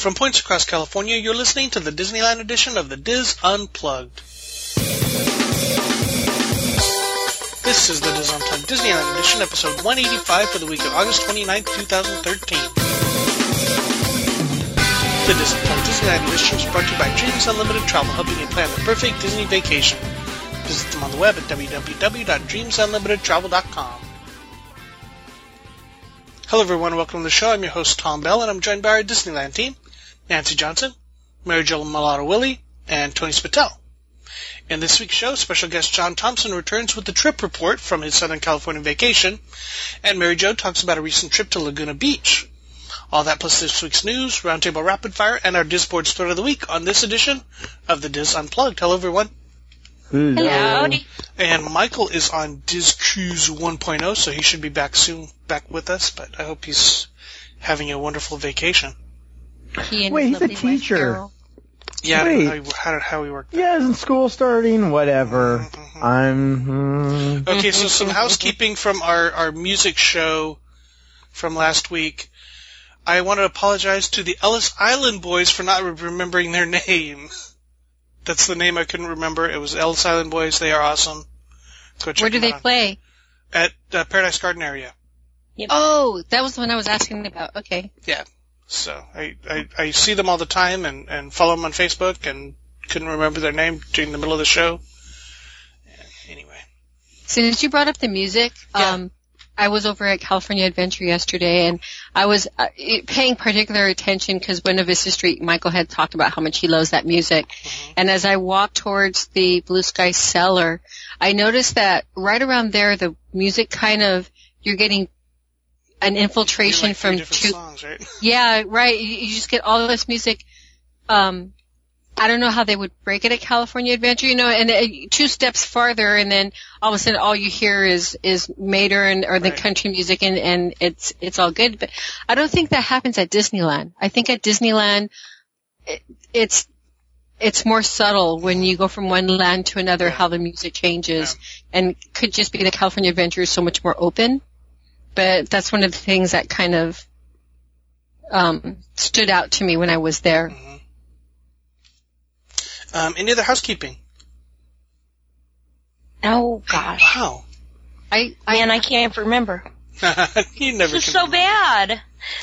From points across California, you're listening to the Disneyland edition of the DIS Unplugged. This is the DIS Unplugged Disneyland edition, episode 185 for the week of August 29th, 2013. The DIS Unplugged Disneyland edition is brought to you by Dreams Unlimited Travel, helping you plan the perfect Disney vacation. Visit them on the web at www.dreamsunlimitedtravel.com. Hello everyone, welcome to the show. I'm your host Tom Bell, and I'm joined by our Disneyland team, Nancy Johnson, Mary Jo Mulatto Willie, and Tony Spatel. In this week's show, special guest John Thompson returns with the trip report from his Southern California vacation, and Mary Jo talks about a recent trip to Laguna Beach. All that plus this week's news, Roundtable Rapid Fire, and our Disboard Story of the Week on this edition of the DIS Unplugged. Hello everyone. Hello. And Michael is on Diz Cruise 1.0, so he should be back soon, back with us, but I hope he's having a wonderful vacation. He and Wait, he's a teacher. Carol. Yeah, I don't know how he, how, how he worked. Yeah, isn't school starting? Whatever. Mhm. I'm. hmm. Okay, so some housekeeping from our, our music show from last week. I want to apologize to the Ellis Island Boys for not remembering their name. That's the name I couldn't remember. It was Ellis Island Boys. They are awesome. Go check Where do them they out. play? At uh, Paradise Garden area. Yep. Oh, that was the one I was asking about. Okay. So I, I, I see them all the time and, and follow them on Facebook and couldn't remember their name during the middle of the show. Anyway. Since you brought up the music, Yeah. um, I was over at California Adventure yesterday, and I was uh, paying particular attention because one of his sister, Michael, had talked about how much he loves that music. Mhm. And as I walked towards the Blue Sky Cellar, I noticed that right around there, the music kind of you're getting an infiltration Like from two songs, right? Yeah, right. You, you just get all this music. Um, I don't know how they would break it at California Adventure, you know, and uh, two steps farther, and then all of a sudden, all you hear is is Mater and or the Right. country music, and and it's it's all good. But I don't think that happens at Disneyland. I think at Disneyland, it, it's it's more subtle when you go from one land to another, Yeah. how the music changes, and could just be the California Adventure is so much more open. But that's one of the things that kind of um, stood out to me when I was there. Mhm. Um, any other housekeeping? Oh gosh. Wow. I, I Man, I can't remember. you never This is so remember. bad.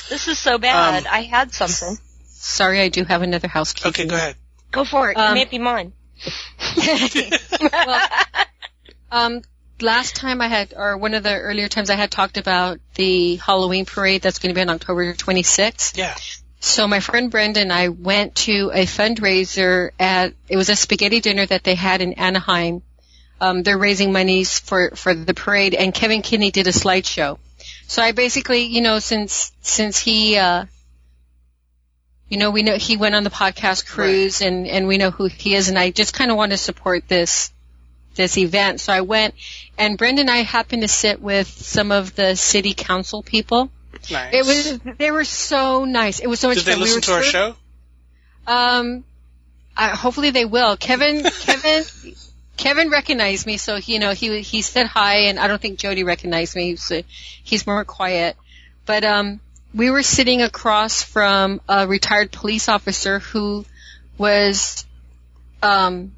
This is so bad. Um, I had something. sorry, I do have another housekeeping. Okay, go ahead. Go for it. um, it may be mine. well, um, last time I had, or one of the earlier times I had talked about the Halloween parade that's going to be on October 26th. Yeah. So my friend Brenda and I went to a fundraiser at, it was a spaghetti dinner that they had in Anaheim. Um, they're raising monies for, for the parade and Kevin Kidney did a slideshow. So I basically, you know, since, since he, uh, you know, we know he went on the podcast cruise and, and we know who he is and I just kind of want to support this, this event. So I went and Brenda and I happened to sit with some of the city council people. Nice. It was, they were so nice. It was so much Did they fun. We listen were to our show? um, I, hopefully they will. Kevin, Kevin, Kevin recognized me, so you know he he said hi, and I don't think Jody recognized me. So he's more quiet. But um, we were sitting across from a retired police officer who was um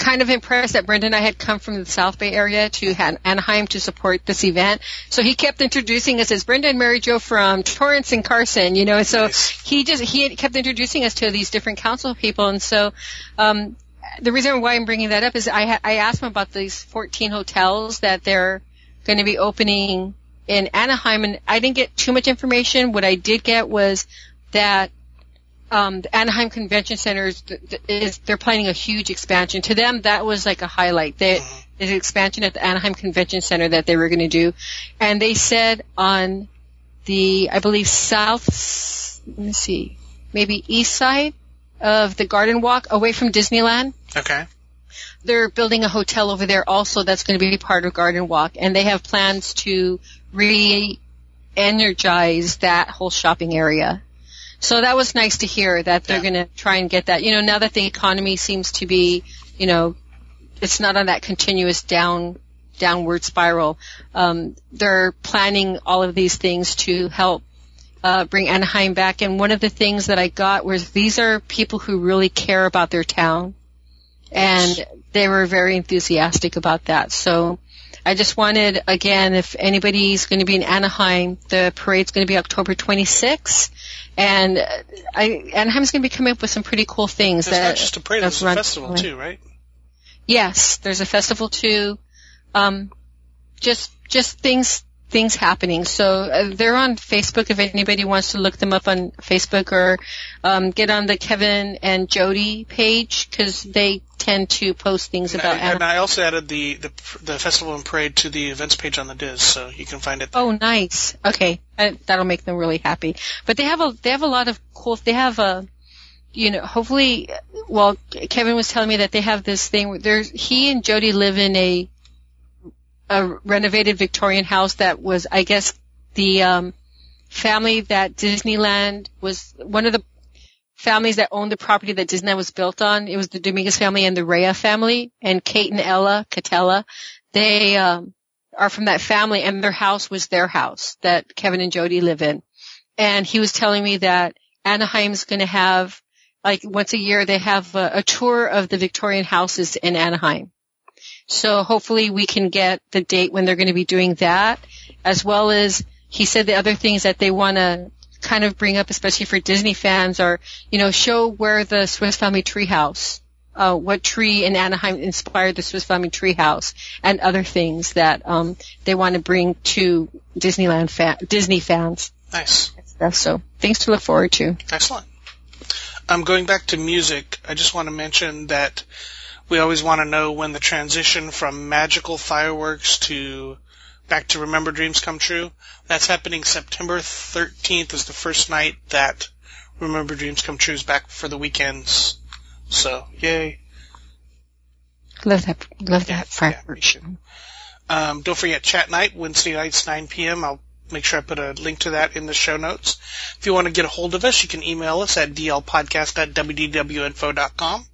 kind of impressed that Brenda and I had come from the South Bay area to Han- Anaheim to support this event. So he kept introducing us as Brenda and Mary Jo from Torrance and Carson, you know, so Nice. he just, he kept introducing us to these different council people. And so, um, the reason why I'm bringing that up is I, ha- I asked him about these 14 hotels that they're going to be opening in Anaheim and I didn't get too much information. What I did get was that um, the Anaheim Convention Center is, is they're planning a huge expansion. To them, that was like a highlight. They, Mhm. There's expansion at the Anaheim Convention Center that they were going to do, and they said on the I believe south, let me see, maybe east side of the Garden Walk, away from Disneyland. Okay. They're building a hotel over there also that's going to be part of Garden Walk, and they have plans to re-energize that whole shopping area. So that was nice to hear that they're Yeah. going to try and get that. You know, now that the economy seems to be, you know, it's not on that continuous down downward spiral. Um, they're planning all of these things to help uh, bring Anaheim back. And one of the things that I got was these are people who really care about their town, and they were very enthusiastic about that. So. I just wanted, again, if anybody's going to be in Anaheim, the parade's going to be October 26th, and I, Anaheim's going to be coming up with some pretty cool things. It's that, not just a parade, that's it's a festival too, right? Yes, there's a festival too. Um, just just things things happening. So uh, they're on Facebook if anybody wants to look them up on Facebook or um, get on the Kevin and Jody page because they tend to post things And about. I, and I also added the, the the festival and parade to the events page on the Diz, so you can find it. There. Oh, nice. Okay, uh, that'll make them really happy. But they have a they have a lot of cool. They have a, you know, hopefully. Well, Kevin was telling me that they have this thing. Where there's he and Jody live in a a renovated Victorian house that was, I guess, the um, family that Disneyland was one of the families that owned the property that Disneyland was built on. It was the Dominguez family and the Rhea family, and Kate and Ella Catella. They um, are from that family, and their house was their house that Kevin and Jody live in. And he was telling me that Anaheim's going to have, like, once a year, they have a, a tour of the Victorian houses in Anaheim. So hopefully we can get the date when they're going to be doing that, as well as he said the other things that they want to kind of bring up, especially for Disney fans, are you know show where the Swiss Family Treehouse, uh, what tree in Anaheim inspired the Swiss Family Treehouse, and other things that um, they want to bring to Disneyland Disney fans. Nice. So things to look forward to. Excellent. Um, going back to music, I just want to mention that we always want to know when the transition from magical fireworks to back to Remember Dreams Come True. That's happening September 13th is the first night that Remember Dreams Come True is back for the weekends. So, yay. Love that. Love that Yeah, fireworks. we should. Um, don't forget chat night, Wednesday nights, 9 p.m. I'll make sure I put a link to that in the show notes. If you want to get a hold of us, you can email us at dlpodcast at wdwinfo.com.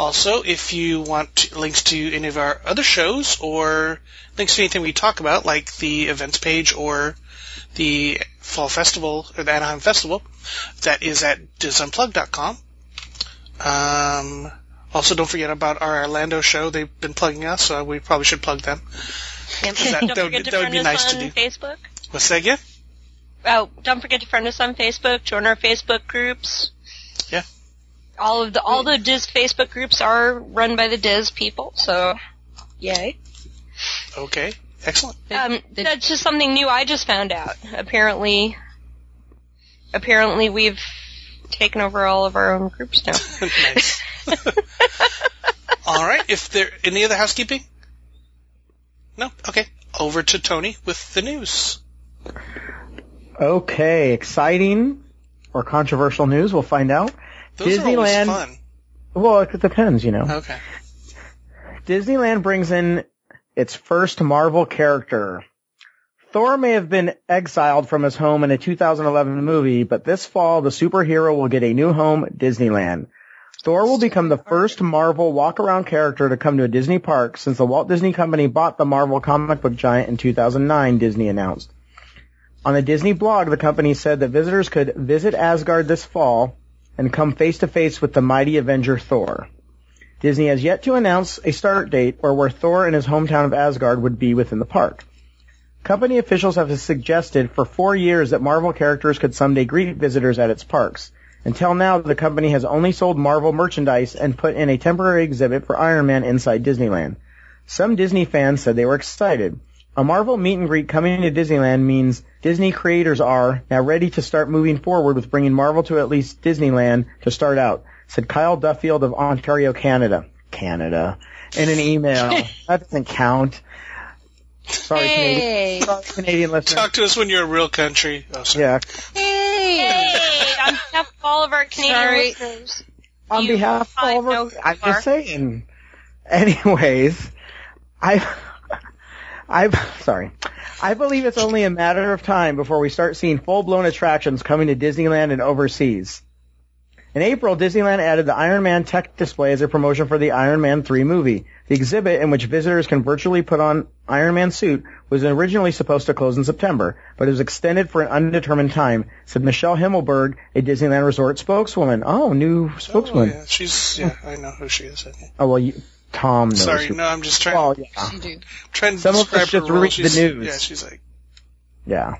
Also, if you want links to any of our other shows or links to anything we talk about, like the events page or the Fall Festival or the Anaheim Festival, that is at disunplug.com. Um, also, don't forget about our Orlando show. They've been plugging us, so we probably should plug them. And That- don't that would- forget to that would friend be us nice to on do. Facebook. What's that again? Oh, don't forget to friend us on Facebook. Join our Facebook groups. Yeah. All of the all the Diz Facebook groups are run by the Diz people, so yay. Okay, excellent. Um, that's just something new I just found out. Apparently, apparently we've taken over all of our own groups now. nice. All right. If there any other housekeeping? No. Okay. Over to Tony with the news. Okay, exciting or controversial news, we'll find out. Those Disneyland- fun. Well, it depends, you know. Okay. Disneyland brings in its first Marvel character. Thor may have been exiled from his home in a 2011 movie, but this fall the superhero will get a new home, Disneyland. Thor will become the first Marvel walk-around character to come to a Disney park since the Walt Disney Company bought the Marvel comic book giant in 2009, Disney announced. On the Disney blog, the company said that visitors could visit Asgard this fall and come face to face with the mighty Avenger Thor. Disney has yet to announce a start date or where Thor and his hometown of Asgard would be within the park. Company officials have suggested for four years that Marvel characters could someday greet visitors at its parks. Until now, the company has only sold Marvel merchandise and put in a temporary exhibit for Iron Man inside Disneyland. Some Disney fans said they were excited. A Marvel meet and greet coming to Disneyland means Disney creators are now ready to start moving forward with bringing Marvel to at least Disneyland to start out, said Kyle Duffield of Ontario, Canada. Canada. In an email. that doesn't count. Sorry, Canadian, sorry, Canadian listeners. Talk to us when you're a real country. Oh. Yeah. hey. Hey, on behalf of all of our Canadian Sorry. listeners. On behalf of all of our, I'm just saying. Anyways, I, I, sorry. I believe it's only a matter of time before we start seeing full-blown attractions coming to Disneyland and overseas. In April, Disneyland added the Iron Man tech display as a promotion for the Iron Man 3 movie. The exhibit, in which visitors can virtually put on Iron Man suit, was originally supposed to close in September, but it was extended for an undetermined time, said Michelle Himmelberg, a Disneyland Resort spokeswoman. Oh, new Oh, spokeswoman. yeah, she's yeah, I know who she is. Oh, well, you, Tom knows. Sorry, who- no, I'm just trying. Well, yeah. You do. trying to Some of us describe just her role. read the She's- news. Yeah, she's like, Yeah.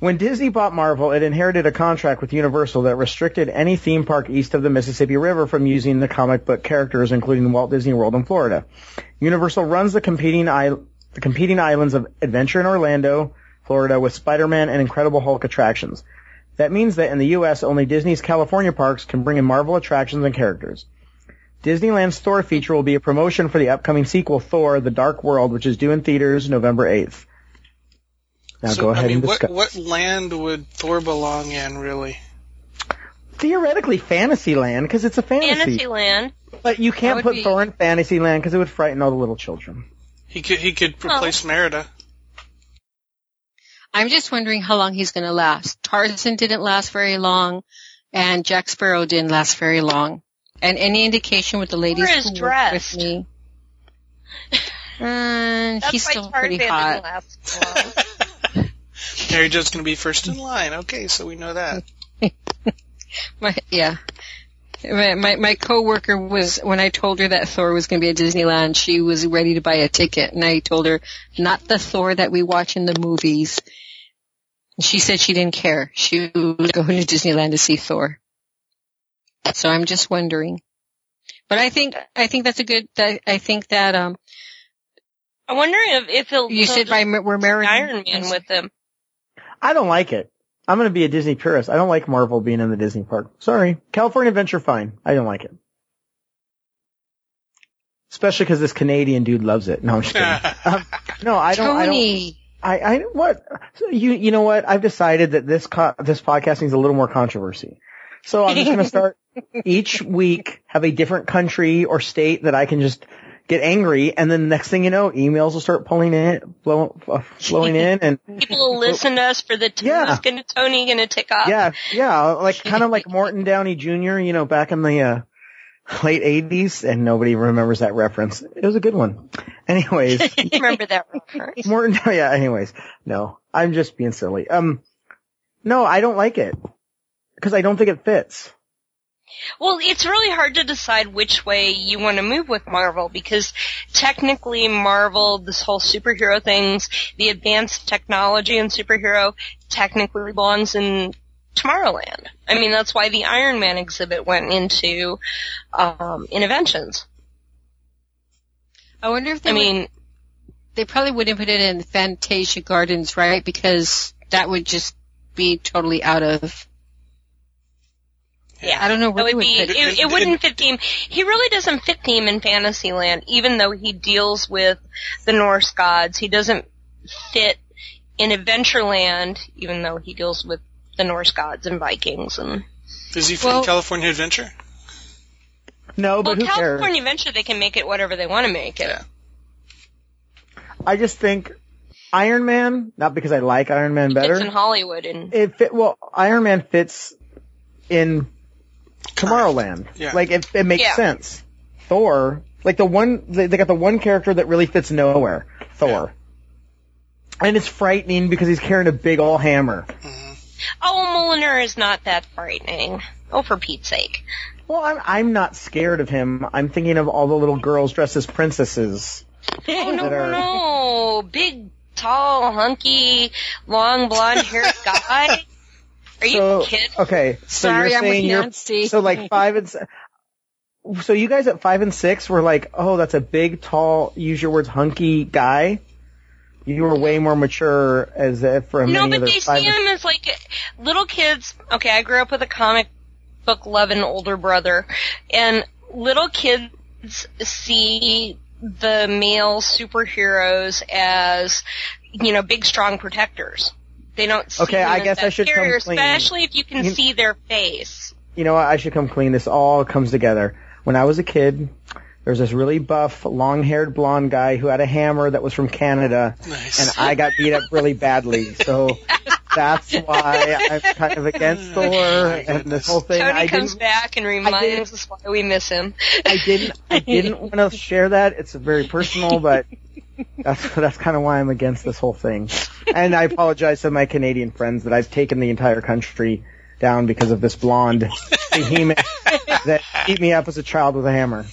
When Disney bought Marvel, it inherited a contract with Universal that restricted any theme park east of the Mississippi River from using the comic book characters, including Walt Disney World in Florida. Universal runs the competing I- the competing islands of Adventure in Orlando, Florida, with Spider-Man and Incredible Hulk attractions. That means that in the U.S., only Disney's California parks can bring in Marvel attractions and characters. Disneyland's Thor feature will be a promotion for the upcoming sequel Thor: The Dark World, which is due in theaters November 8th. Now so, go ahead I mean, and discuss. what land would Thor belong in, really? Theoretically, Fantasyland because it's a fantasy. Land. Fantasyland. But you can't put be- Thor in Fantasyland because it would frighten all the little children. He could he could Well- replace oh. Merida. I'm just wondering how long he's going to last. Tarzan didn't last very long, and Jack Sparrow didn't last very long. And any indication with the ladies is who worked dressed. with me, uh, That's he's why still pretty hot. last so long. Mary Jo's going to be first in line. Okay, so we know that. My, yeah. My, my my coworker was when I told her that Thor was going to be at Disneyland, she was ready to buy a ticket, and I told her not the Thor that we watch in the movies. She said she didn't care. She was going to Disneyland to see Thor. So I'm just wondering. But I think I think that's a good. I think that um I'm wondering if, if he'll. you he'll said by just we're married Iron Man with him. I don't like it. I'm going to be a Disney purist. I don't like Marvel being in the Disney park. Sorry. California Adventure, fine. I don't like it. Especially because this Canadian dude loves it. No, I'm just kidding. um, no, I don't. I don't. Tony. I, I what so you you know what I've decided that this co- this podcast needs a little more controversy. So I'm just going to start each week have a different country or state that I can just get angry, and then next thing you know, emails will start pulling in, blow, uh, flowing in, and People will listen to us for the Yeah. who's gonna Tony gonna tick off. yeah, yeah, like kind of like Morton Downey Jr. You know, back in the uh, late '80s, and nobody remembers that reference. It was a good one. Anyways, Remember that reference. Morton, yeah, anyways. No, I'm just being silly. Um, no, I don't like it. Cause I don't think it fits. Well, it's really hard to decide which way you want to move with Marvel because technically Marvel, this whole superhero things, the advanced technology in superhero technically belongs in Tomorrowland. I mean, that's why the Iron Man exhibit went into, um, Innoventions. I wonder if they I would- mean, they probably wouldn't put it in Fantasia Gardens, right? Because that would just be totally out of. Yeah. I don't know where That would would be, put it, it. it wouldn't fit theme. He really doesn't fit theme in Fantasyland, even though he deals with the Norse gods. He doesn't fit in Adventureland, even though he deals with the Norse gods and Vikings and. Is he from Well- California Adventure? No, Well, but who California cares? Adventure, they can make it whatever they want to make it. Yeah. I just think Iron Man, not because I like Iron Man better. It's better. in Hollywood and It fit, well, Iron Man fits in Tomorrowland. Yeah. Like it, it makes Yeah. sense. Thor, like the one, they, they got the one character that really fits nowhere. Thor. And it's frightening because he's carrying a big ol' hammer. Mm-hmm. oh, Mjolnir is not that frightening. Oh, for Pete's sake! Well, I'm, I'm not scared of him. I'm thinking of all the little girls dressed as princesses. Oh no, are- no, no! Big, tall, hunky, long blonde haired guy. Are you So, kidding? okay, so Sorry, you're I'm with saying you're, Nancy. so like five and, so you guys at five and six were like, oh, that's a big, tall, use your words, hunky guy? You were way more mature as if for a No, but they see him as like little kids. Okay, I grew up with a comic book loving older brother, and little kids see the male superheroes as you know big strong protectors. They don't. See Okay, I guess that I should come scary, clean. especially if you can You- see their face. you know what? I should come clean. This all comes together. When I was a kid, there was this really buff, long-haired blonde guy who had a hammer that was from Canada, Nice. and I got beat up really badly. So that's why I'm kind of against Thor and this whole thing. Tony I comes didn't, back and reminds us why we miss him. I didn't, I didn't want to share that. It's very personal, but that's that's kind of why I'm against this whole thing. And I apologize to my Canadian friends that I've taken the entire country down because of this blonde behemoth that beat me up as a child with a hammer.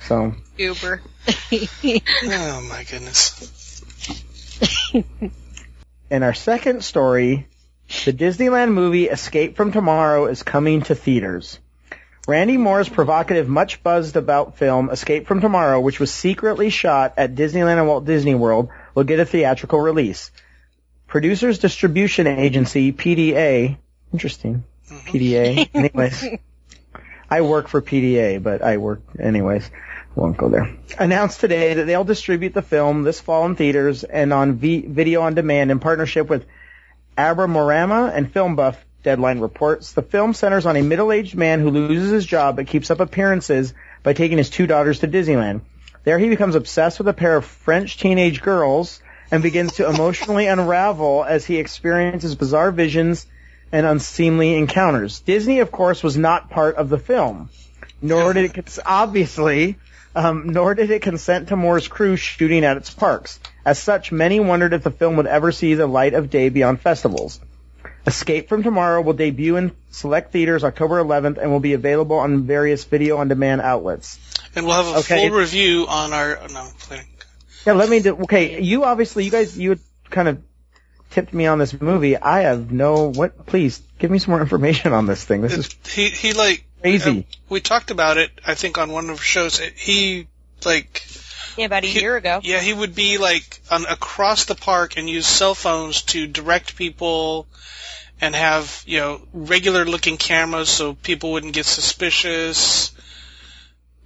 So Uber. oh my goodness. In our second story, the Disneyland movie Escape from Tomorrow is coming to theaters. Randy Moore's provocative, much buzzed about film Escape from Tomorrow, which was secretly shot at Disneyland and Walt Disney World, will get a theatrical release. Producers Distribution Agency, PDA, interesting, mm-hmm. PDA, anyways. I work for PDA, but I work anyways. Won't go there. Announced today that they'll distribute the film this fall in theaters and on v- video on demand in partnership with Abramorama and Film Buff. Deadline reports the film centers on a middle-aged man who loses his job but keeps up appearances by taking his two daughters to Disneyland. There he becomes obsessed with a pair of French teenage girls and begins to emotionally unravel as he experiences bizarre visions and unseemly encounters. Disney, of course, was not part of the film, nor did it obviously, um, nor did it consent to Moore's crew shooting at its parks. As such, many wondered if the film would ever see the light of day beyond festivals. Escape from Tomorrow will debut in select theaters October 11th and will be available on various video-on-demand outlets. And we'll have a Okay. full review on our. No, I'm kidding. Yeah, let me do, okay, you obviously, you guys, you kind of tipped me on this movie. I have no, what, please, give me some more information on this thing. This is he he like crazy. uh, we talked about it. I think on one of our shows. He like Yeah, about a He- year ago. yeah he would be like on across the park and use cell phones to direct people and have you know regular looking cameras so people wouldn't get suspicious.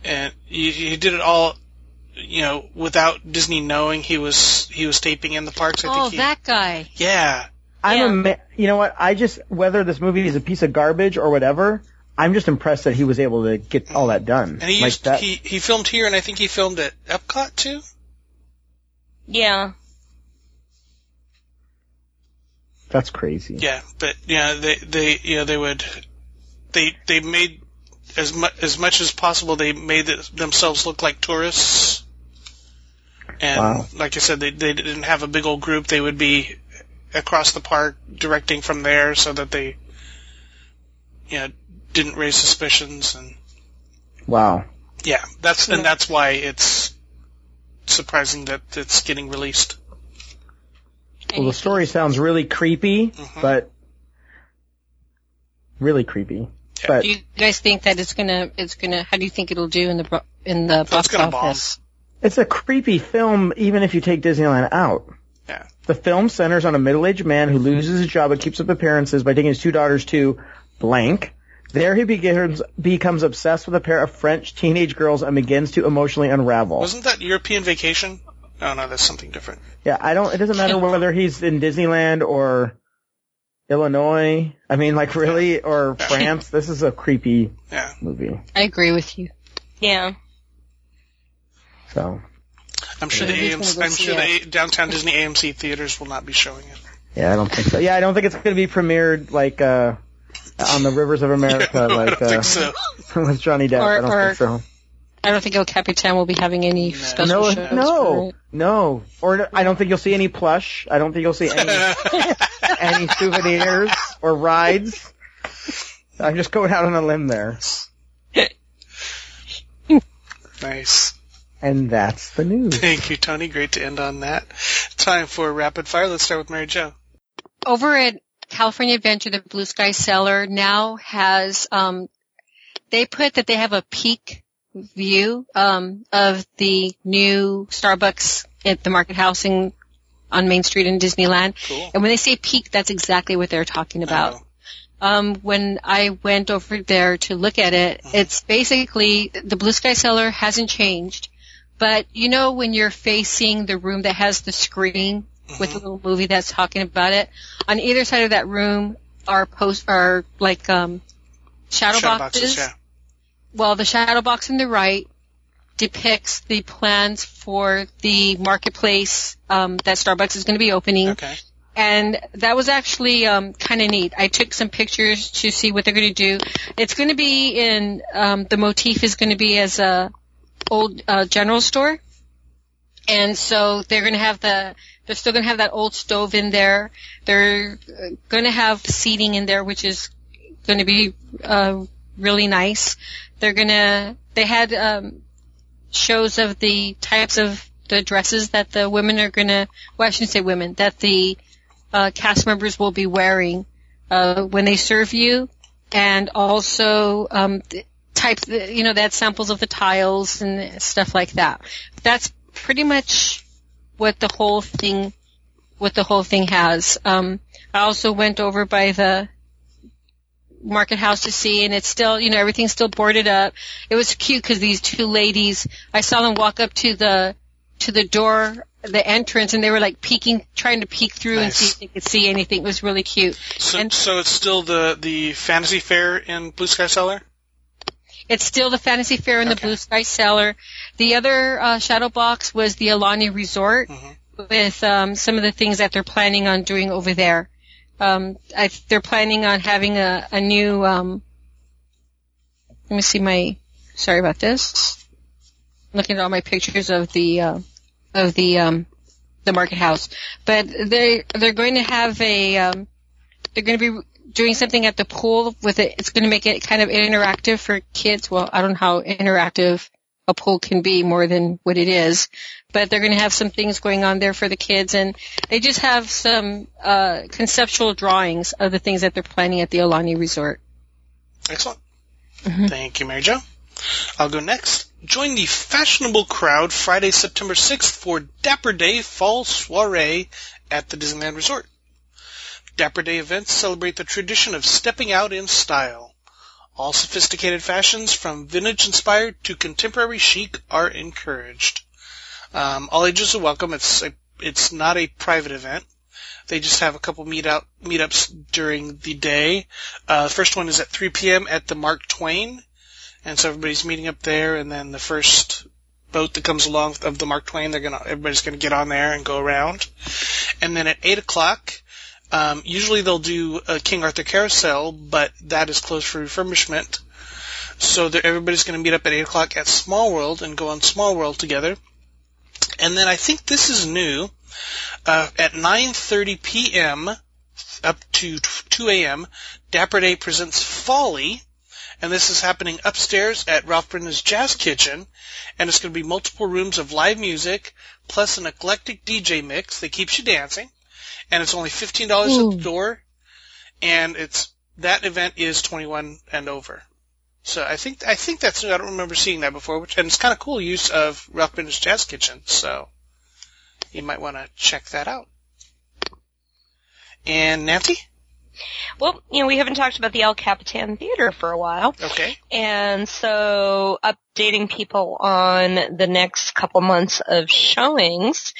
And he, he did it all. You know, without Disney knowing he was he was taping in the parks. I oh, think he, that guy. yeah, I'm Yeah. ama- you know what? I just whether this movie is a piece of garbage or whatever, I'm just impressed that he was able to get all that done. and he like used that. he he filmed here, and I think he filmed at Epcot too. Yeah. that's crazy. Yeah, but yeah, they they you know they would they they made as much as much as possible. They made it, themselves look like tourists, and Wow. like I said, they they didn't have a big old group. They would be across the park directing from there, so that they you know didn't raise suspicions and Wow. yeah, that's and that's why it's surprising that it's getting released. Well, the story sounds really creepy, Mhm. but really creepy. But Do you guys think that it's gonna? It's gonna. How do you think it'll do in the bro- in the box gonna bomb. office? It's a creepy film, even if you take Disneyland out. Yeah. The film centers on a middle-aged man who loses his job but keeps up appearances by taking his two daughters to blank. There he begins, becomes obsessed with a pair of French teenage girls and begins to emotionally unravel. Wasn't that European Vacation? No, no, that's something different. Yeah, I don't, it doesn't matter whether he's in Disneyland or Illinois. I mean, like really, or Yeah. France. This is a creepy Yeah. movie. I agree with you. Yeah. So, I'm sure Yeah. the Who's AMC, go I'm sure the it? A- downtown Disney AMC theaters will not be showing it. yeah, I don't think so. Yeah, I don't think it's going to be premiered like, uh, on the Rivers of America, no, I like, don't uh, think so. with Johnny Depp. Or- I don't or- think so. I don't think El Capitan will be having any No. special No, shows. no, for it. no. Or I don't think you'll see any plush. I don't think you'll see any any souvenirs or rides. I'm just going out on a limb there. nice. And that's the news. Thank you, Tony. Great to end on that. Time for rapid fire. Let's start with Mary Jo. Over at California Adventure, the Blue Sky Cellar now has um, they put that they have a peak view um, of the new Starbucks at the Market House in, on Main Street in Disneyland. Cool. And when they say peak, that's exactly what they're talking about. Oh, um, when I went over there to look at it, it's basically the Blue Sky Cellar hasn't changed, but you know when you're facing the room that has the screen with a little movie that's talking about it, on either side of that room are post are like um, shadow, shadow boxes. boxes. Yeah. well, the shadow box on the right depicts the plans for the marketplace um, that Starbucks is going to be opening. Okay. And that was actually um, kind of neat. I took some pictures to see what they're going to do. It's going to be in um, the motif is going to be as a old uh, general store, and so they're going to have the they're still going to have that old stove in there. They're going to have seating in there, which is going to be uh, really nice. They're going to they had um, shows of the types of the dresses that the women are going to well I shouldn't say women that the uh, cast members will be wearing uh, when they serve you, and also um, type you know that samples of the tiles and stuff like that. That's pretty much what the whole thing what the whole thing has. Um, I also went over by the market house to see and it's still you know everything's still boarded up it was cute because these two ladies i saw them walk up to the to the door the entrance and they were like peeking trying to peek through and see if they could see anything it was really cute So, And- so it's still the the fantasy fair in Blue Sky Cellar. It's still the Fantasy Fair in the Blue Sky Cellar. The other uh, shadow box was the Aulani Resort Mhm. with um, some of the things that they're planning on doing over there. Um, I, they're planning on having a, a new. Um, let me see my. Sorry about this. Looking at all my pictures of the uh, of the um, the market house, but they they're going to have a. Um, they're going to be doing something at the pool with it. It's going to make it kind of interactive for kids. Well, I don't know how interactive a pool can be more than what it is, but they're going to have some things going on there for the kids, and they just have some uh, conceptual drawings of the things that they're planning at the Aulani Resort. Excellent. Mhm. Thank you, Mary Jo. I'll go next. Join the fashionable crowd Friday, September 6th for Dapper Day Fall Soiree at the Disneyland Resort. Dapper Day events celebrate the tradition of stepping out in style. All sophisticated fashions, from vintage inspired to contemporary chic, are encouraged. Um, all ages are welcome. It's a, it's not a private event. They just have a couple meet out meetups during the day. Uh, the first one is at 3 p.m. at the Mark Twain, and so everybody's meeting up there. And then the first boat that comes along of the Mark Twain, they're gonna everybody's gonna get on there and go around. And then at 8 o'clock, um, usually they'll do a King Arthur Carousel, but that is closed for refurbishment. So everybody's going to meet up at 8 o'clock at Small World and go on Small World together. And then I think this is new. Uh, at 9:30 p.m. up to 2 a.m., Dapper Day presents Folly, and this is happening upstairs at Ralph Brennan's Jazz Kitchen, and it's going to be multiple rooms of live music plus an eclectic DJ mix that keeps you dancing, and it's only $15 at the door, and it's that event is 21 and over. So I think I think that's. I don't remember seeing that before, which and it's kind of cool use of Ralph Brennan's Jazz Kitchen. So you might want to check that out. And Nancy, Well, you know, we haven't talked about the El Capitan Theater for a while. okay, And so updating people on the next couple months of showings.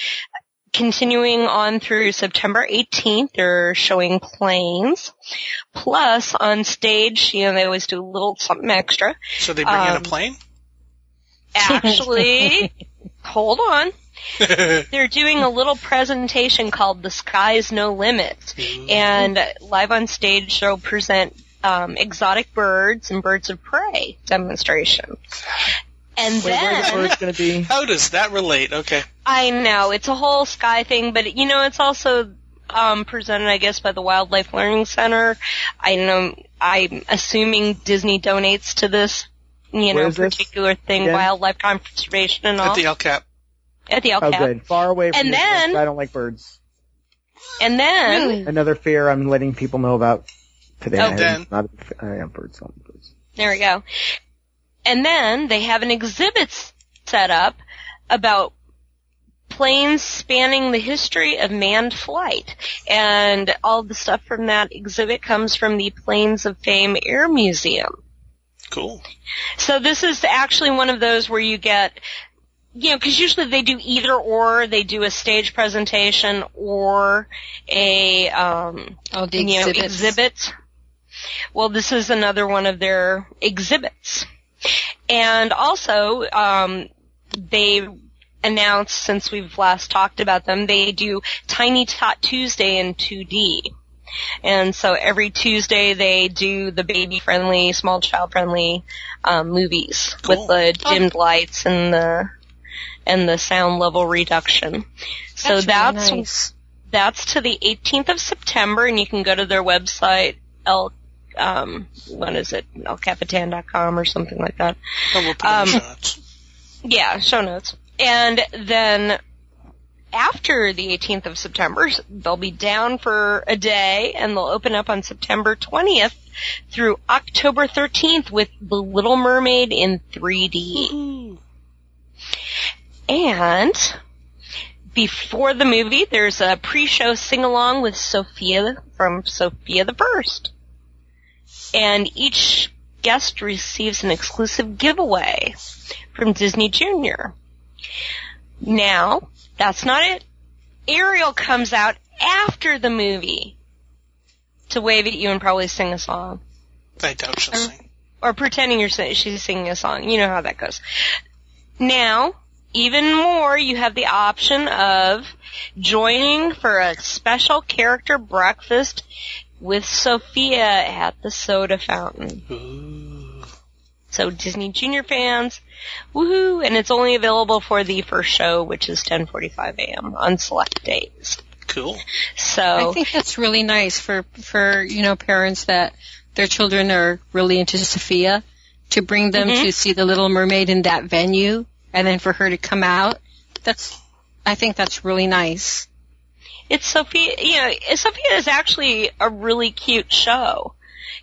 Continuing on through September 18th, they're showing planes. Plus, on stage, you know, they always do a little something extra. so they bring in a Um, plane. Actually, hold on. They're doing a little presentation called The Sky's No Limit. And live on stage, they'll present um, exotic birds and birds of prey demonstration. And Wait, where the then, bird's going to be? How does that relate? Okay, I know, it's a whole sky thing, but you know, it's also um, presented, I guess, by the Wildlife Learning Center. I know, I'm assuming Disney donates to this, you know, is this particular thing, again? wildlife conservation and all. at the El Cap. At the Oh, El Cap. good. Far away from And this then- place. I don't like birds. And then, Really? Another fear I'm letting people know about today. Oh, I am then. not a big fan- I am birds. I like birds. there we go. And then they have an exhibit set up about planes spanning the history of manned flight. And all the stuff from that exhibit comes from the Planes of Fame Air Museum. Cool. So this is actually one of those where you get, you know, because usually they do either or. They do a stage presentation or a, um, Oh, the you know, exhibit. Well, this is another one of their exhibits. And also, um, they announced since we've last talked about them, they do Tiny Tot Tuesday in 2D. And so every Tuesday they do the baby friendly, small child friendly um, movies Cool. with the dimmed lights and the and the sound level reduction. So That's that's really nice. that's to the 18th of September, and you can go to their website, um, what is it, elcapitan.com or something like that. Oh, we'll put it in Um, show notes. Yeah, show notes. And then after the 18th of September, they'll be down for a day, and they'll open up on September 20th through October 13th with The Little Mermaid in 3D. Ooh. And before the movie, there's a pre-show sing-along with Sofia from Sofia the First. And each guest receives an exclusive giveaway from Disney Junior. Now, that's not it. Ariel comes out after the movie to wave at you and probably sing a song. I doubt she'll uh-huh. sing. Or pretending you're sing- she's singing a song. You know how that goes. Now, even more, you have the option of joining for a special character breakfast with Sofia at the soda fountain. Ooh. So Disney Junior fans, woohoo! And it's only available for the first show, which is 10:45 a.m. on select days. Cool. So I think that's really nice for for you know parents that their children are really into Sofia to bring them Mhm. to see the Little Mermaid in that venue, and then for her to come out. That's I think that's really nice. It's Sofia. You know, Sofia is actually a really cute show,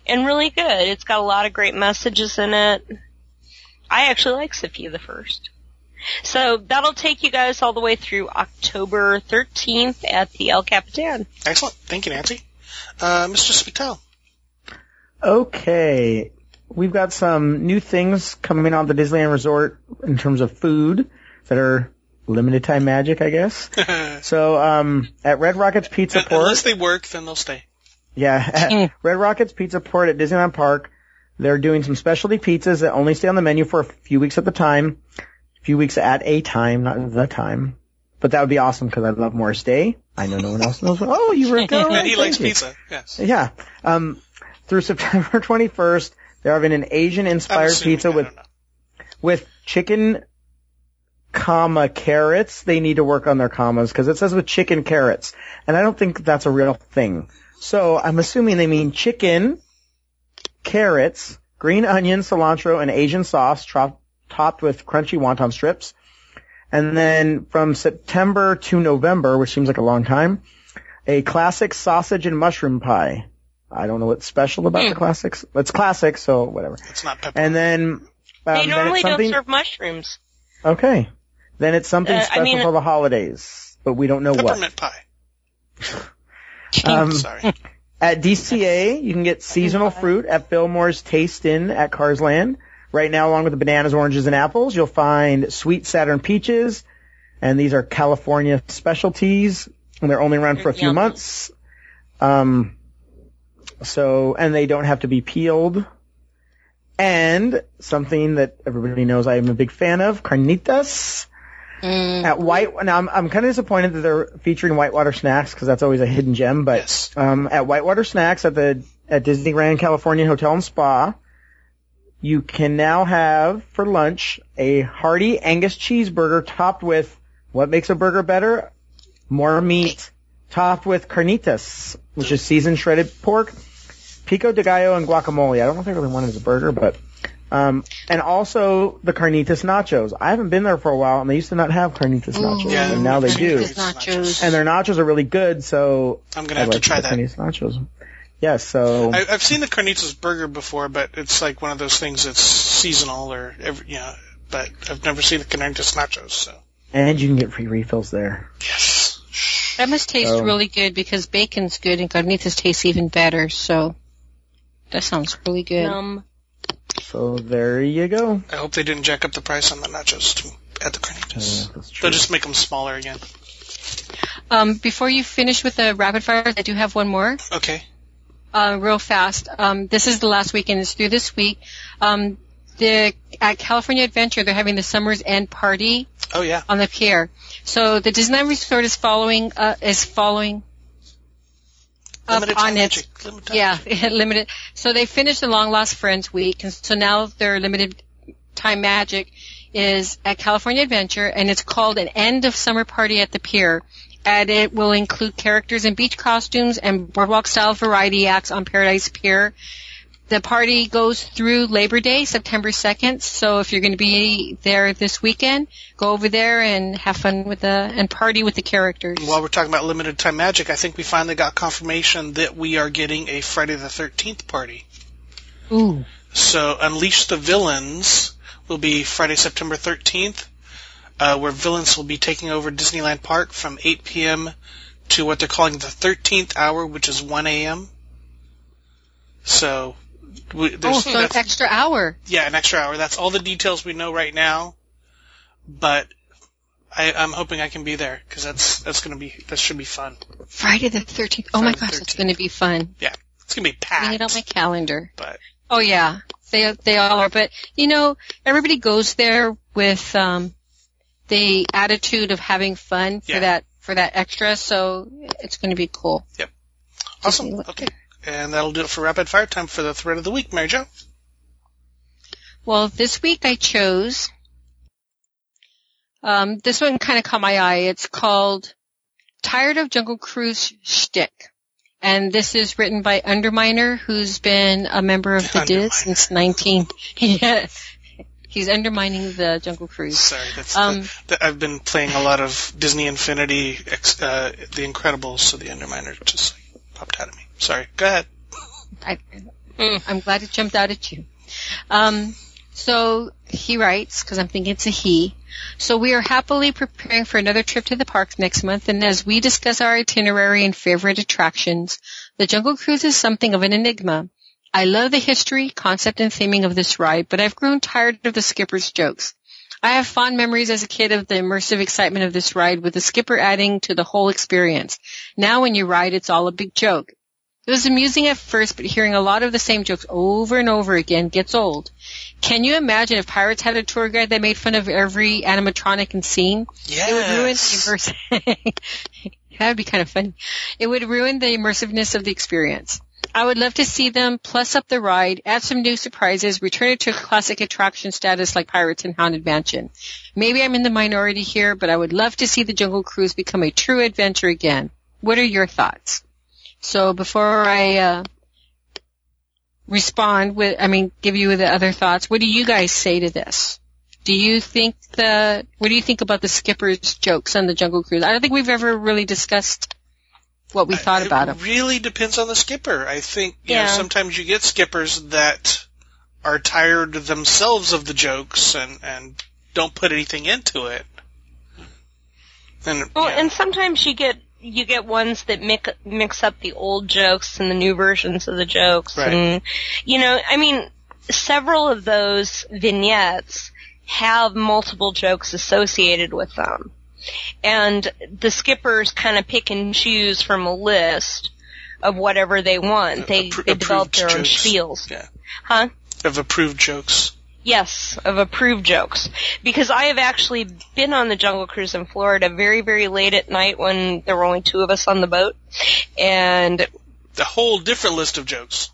and really good. It's got a lot of great messages in it. I actually like Sofia the First. So that'll take you guys all the way through October 13th at the El Capitan. Excellent. Thank you, Nancy. Uh, Mr. Spital. Okay. We've got some new things coming on the Disneyland Resort in terms of food that are limited time magic, I guess. So, um, at Redd Rockett's Pizza Port. Unless they work, then they'll stay. Yeah, at Redd Rockett's Pizza Port at Disneyland Park, they're doing some specialty pizzas that only stay on the menu for a few weeks at the time. A few weeks at a time, not the time. But that would be awesome because I love Morris Day. I know no one else knows. Oh, you were good. And he likes you. pizza. Yes. Yeah. Um, through September 21st, they're having an Asian-inspired pizza with with chicken, comma carrots. They need to work on their commas because it says with chicken carrots, and I don't think that's a real thing. So I'm assuming they mean chicken, carrots, green onion, cilantro, and Asian sauce trop- topped with crunchy wonton strips. And then from September to November, which seems like a long time, a classic sausage and mushroom pie. I don't know what's special about the classics. It's classic, so whatever. It's not pepper. And then, um, they normally it's something. don't serve mushrooms. Okay. Then it's something Uh, I special mean- for the holidays, but we don't know what. Peppermint pie. Um, Sorry. at DCA, you can get seasonal fruit at Fillmore's Taste In at Cars Land. Right now, along with the bananas, oranges, and apples, you'll find sweet Saturn peaches, and these are California specialties, and they're only around for a few Yum. months. Um, so, and they don't have to be peeled. And something that everybody knows I am a big fan of, carnitas. Mm. At White, now I'm, I'm kind of disappointed that they're featuring Whitewater Snacks because that's always a hidden gem. But Yes. um, at Whitewater Snacks at the at Disneyland California Hotel and Spa, you can now have for lunch a hearty Angus cheeseburger topped with what makes a burger better? More meat, topped with carnitas, which is seasoned shredded pork, pico de gallo, and guacamole. I don't know if I really want it as a burger, but um, and also the carnitas nachos. I haven't been there for a while, and they used to not have carnitas nachos, Yeah, and now they do. Nachos. And their nachos are really good, so I'm gonna I'd have to try the that. Carnitas nachos. Yes, so I, I've seen the carnitas burger before, but it's like one of those things that's seasonal or every, you know. But I've never seen the carnitas nachos. So and you can get free refills there. yes. That must taste really good because bacon's good and carnitas tastes even better. So that sounds really good. Um, So there you go. I hope they didn't jack up the price on the nachos to, at the carnitas. Yeah. They'll just make them smaller again. Um, before you finish with the rapid fire, I do have one more. Okay. uh, real fast. Um, this is the last weekend. It's through this week. Um, the at California Adventure they're having the summer's end party Oh yeah. on the pier. So the Disneyland Resort is following uh, is following up Limited on time its magic. Limited yeah limited. So they finished the Long Lost Friends week, and so now their limited time magic is at California Adventure, and it's called an end of summer party at the pier. And it will include characters in beach costumes and boardwalk style variety acts on Paradise Pier. The party goes through Labor Day, September 2nd. So if you're going to be there this weekend, go over there and have fun with the, and party with the characters. While we're talking about limited time magic, I think we finally got confirmation that we are getting a Friday the 13th party. Ooh. So Unleash the Villains will be Friday, September 13th, uh, where villains will be taking over Disneyland Park from 8 p.m. to what they're calling the 13th hour, which is 1 a.m. So, we, Oh, so an extra hour. yeah, an extra hour. That's all the details we know right now. But I, I'm hoping I can be there because that's that's gonna be that should be fun. Friday the 13th. Oh my gosh, it's 13th. going to be fun. Yeah, it's gonna be Putting it on packed. my calendar. But Oh yeah, they they all are. But you know, everybody goes there with um, the attitude of having fun for Yeah. that for that extra. So it's going to be cool. Yep. Awesome. Okay, and that'll do it for rapid fire time for the thread of the week, Mary Jo. Well, this week I chose. Um, this one kind of caught my eye. It's called "Tired of Jungle Cruise Shtick," and this is written by Underminer, who's been a member of the. DIS since 19. yeah, he's undermining the Jungle Cruise. Sorry, that's Um, the, the, I've been playing a lot of Disney Infinity, uh, The Incredibles, so the Underminer just popped out of me. Sorry, go ahead. I, I'm glad it jumped out at you. Um, so he writes, because I'm thinking it's a he. So we are happily preparing for another trip to the parks next month, and as we discuss our itinerary and favorite attractions, the Jungle Cruise is something of an enigma. I love the history, concept, and theming of this ride, but I've grown tired of the skipper's jokes. I have fond memories as a kid of the immersive excitement of this ride with the skipper adding to the whole experience. Now when you ride, it's all a big joke. It was amusing at first, but hearing a lot of the same jokes over and over again gets old. Can you imagine if pirates had a tour guide that made fun of every animatronic and scene? Yes. It would ruin the immersive. that would be kind of funny. It would ruin the immersiveness of the experience. I would love to see them plus up the ride, add some new surprises, return it to classic attraction status like Pirates and Haunted Mansion. Maybe I'm in the minority here, but I would love to see the Jungle Cruise become a true adventure again. What are your thoughts? So before I uh, respond with, I mean, give you the other thoughts, what do you guys say to this? Do you think the, what do you think about the skipper's jokes on the Jungle Cruise? I don't think we've ever really discussed what we thought it about them. really depends on the skipper. I think you know sometimes you get skippers that are tired themselves of the jokes and and don't put anything into it. And Well, yeah. and sometimes you get you get ones that mix mix up the old jokes and the new versions of the jokes, Right. and you know, I mean, several of those vignettes have multiple jokes associated with them, and the skippers kind of pick and choose from a list of whatever they want. They Appro- they develop their own jokes. spiels, Yeah. huh? of approved jokes. Yes, of approved jokes. Because I have actually been on the Jungle Cruise in Florida very, very late at night when there were only two of us on the boat. And The whole different list of jokes.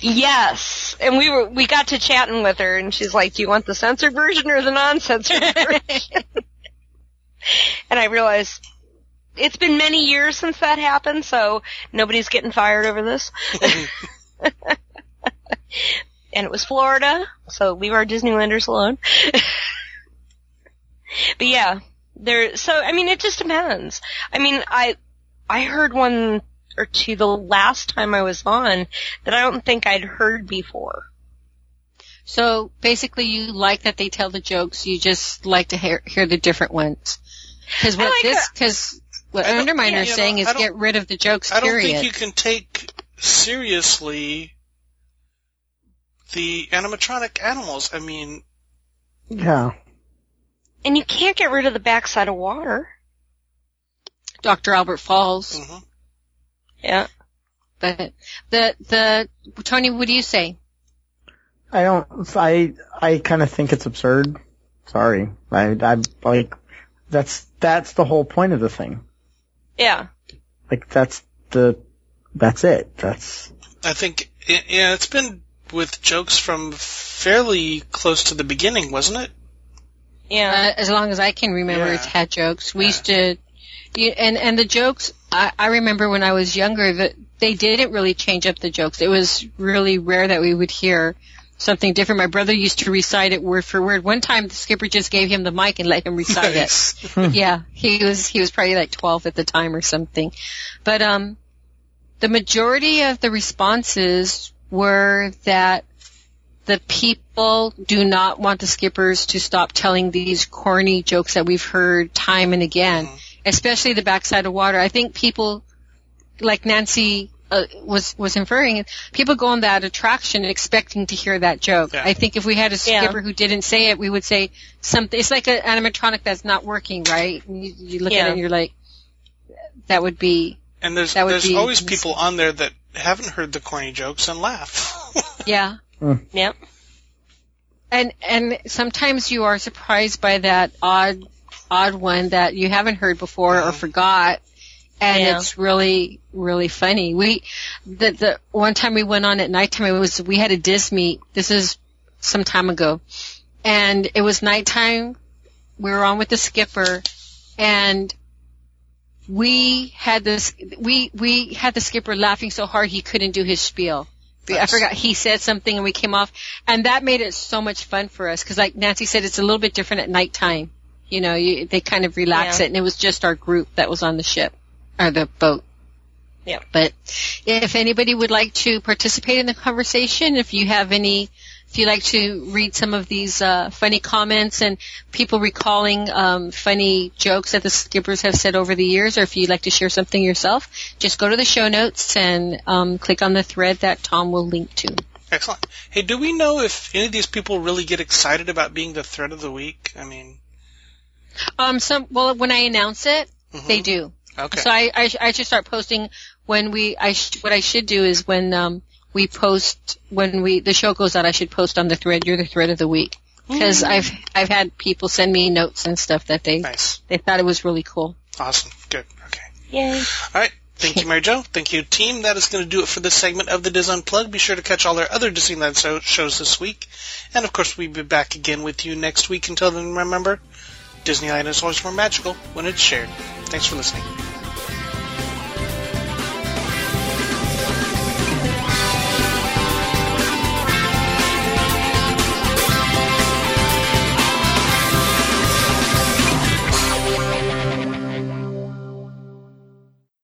yes, and we were, we got to chatting with her and she's like, do you want the censored version or the non-censored version? and I realized it's been many years since that happened, so nobody's getting fired over this. Mm-hmm. and it was Florida, so leave our Disneylanders alone. but yeah, there. So I mean, it just depends. I mean, I I heard one or two the last time I was on that I don't think I'd heard before. So basically, you like that they tell the jokes. You just like to hear, hear the different ones. Because what like this, because what I Underminer yeah, is you know, saying is get rid of the jokes. I don't period. think you can take seriously the animatronic animals. I mean, Yeah. And you can't get rid of the backside of water. Dr. Albert Falls, mhm. Yeah. but the the Tony, what do you say? I don't. I I kind of think it's absurd. Sorry. I I like that's that's the whole point of the thing. Yeah. Like that's the that's it. That's I think yeah, it's been with jokes from fairly close to the beginning, wasn't it? Yeah. Uh, as long as I can remember, Yeah. it's had jokes. We Yeah. used to, you- and and the jokes. I, I remember when I was younger that they didn't really change up the jokes. It was really rare that we would hear something different. My brother used to recite it word for word. One time, the skipper just gave him the mic and let him recite it. Yeah, he was he was probably like 12 at the time or something. But um the majority of the responses were that the people do not want the skippers to stop telling these corny jokes that we've heard time and again, Mhm. especially the backside of water. I think people like Nancy uh, was was inferring people go on that attraction expecting to hear that joke. Yeah. I think if we had a Yeah. skipper who didn't say it, we would say something. It's like an animatronic that's not working, right? You, you look at it and you're like, that would be, And there's there's always people on there that haven't heard the corny jokes and laugh. yeah. Yep. And and sometimes you are surprised by that odd odd one that you haven't heard before or Mhm. forgot. And Yeah. it's really, really funny. We, the, the one time we went on at nighttime, it was, we had a disc meet. This is some time ago. And it was nighttime. We were on with the skipper and we had this, we, we had the skipper laughing so hard he couldn't do his spiel. I forgot he said something and we came off and that made it so much fun for us because like Nancy said, it's a little bit different at nighttime. You know, you, they kind of relax Yeah. it and it was just our group that was on the ship or the boat. Yeah. But if anybody would like to participate in the conversation, if you have any, if you like to read some of these uh, funny comments and people recalling um, funny jokes that the skippers have said over the years, or if you'd like to share something yourself, just go to the show notes and um, click on the thread that Tom will link to. Excellent. Hey, do we know if any of these people really get excited about being the thread of the week? I mean, Um, some well, when I announce it, mhm. they do. Okay. So I, I, I should start posting when we, I sh- what I should do is when, um, we post, when we, the show goes out, I should post on the thread, you're the thread of the week. Mm. Cause I've, I've had people send me notes and stuff that they, nice. they thought it was really cool. Awesome. Good. Okay. Yay. All right. Thank you, Mary Jo. Thank you, team. That is going to do it for this segment of the DIS Unplugged. Be sure to catch all our other Disneyland so- shows this week. And of course, we'll be back again with you next week. Until then, remember, Disneyland is always more magical when it's shared. Thanks for listening.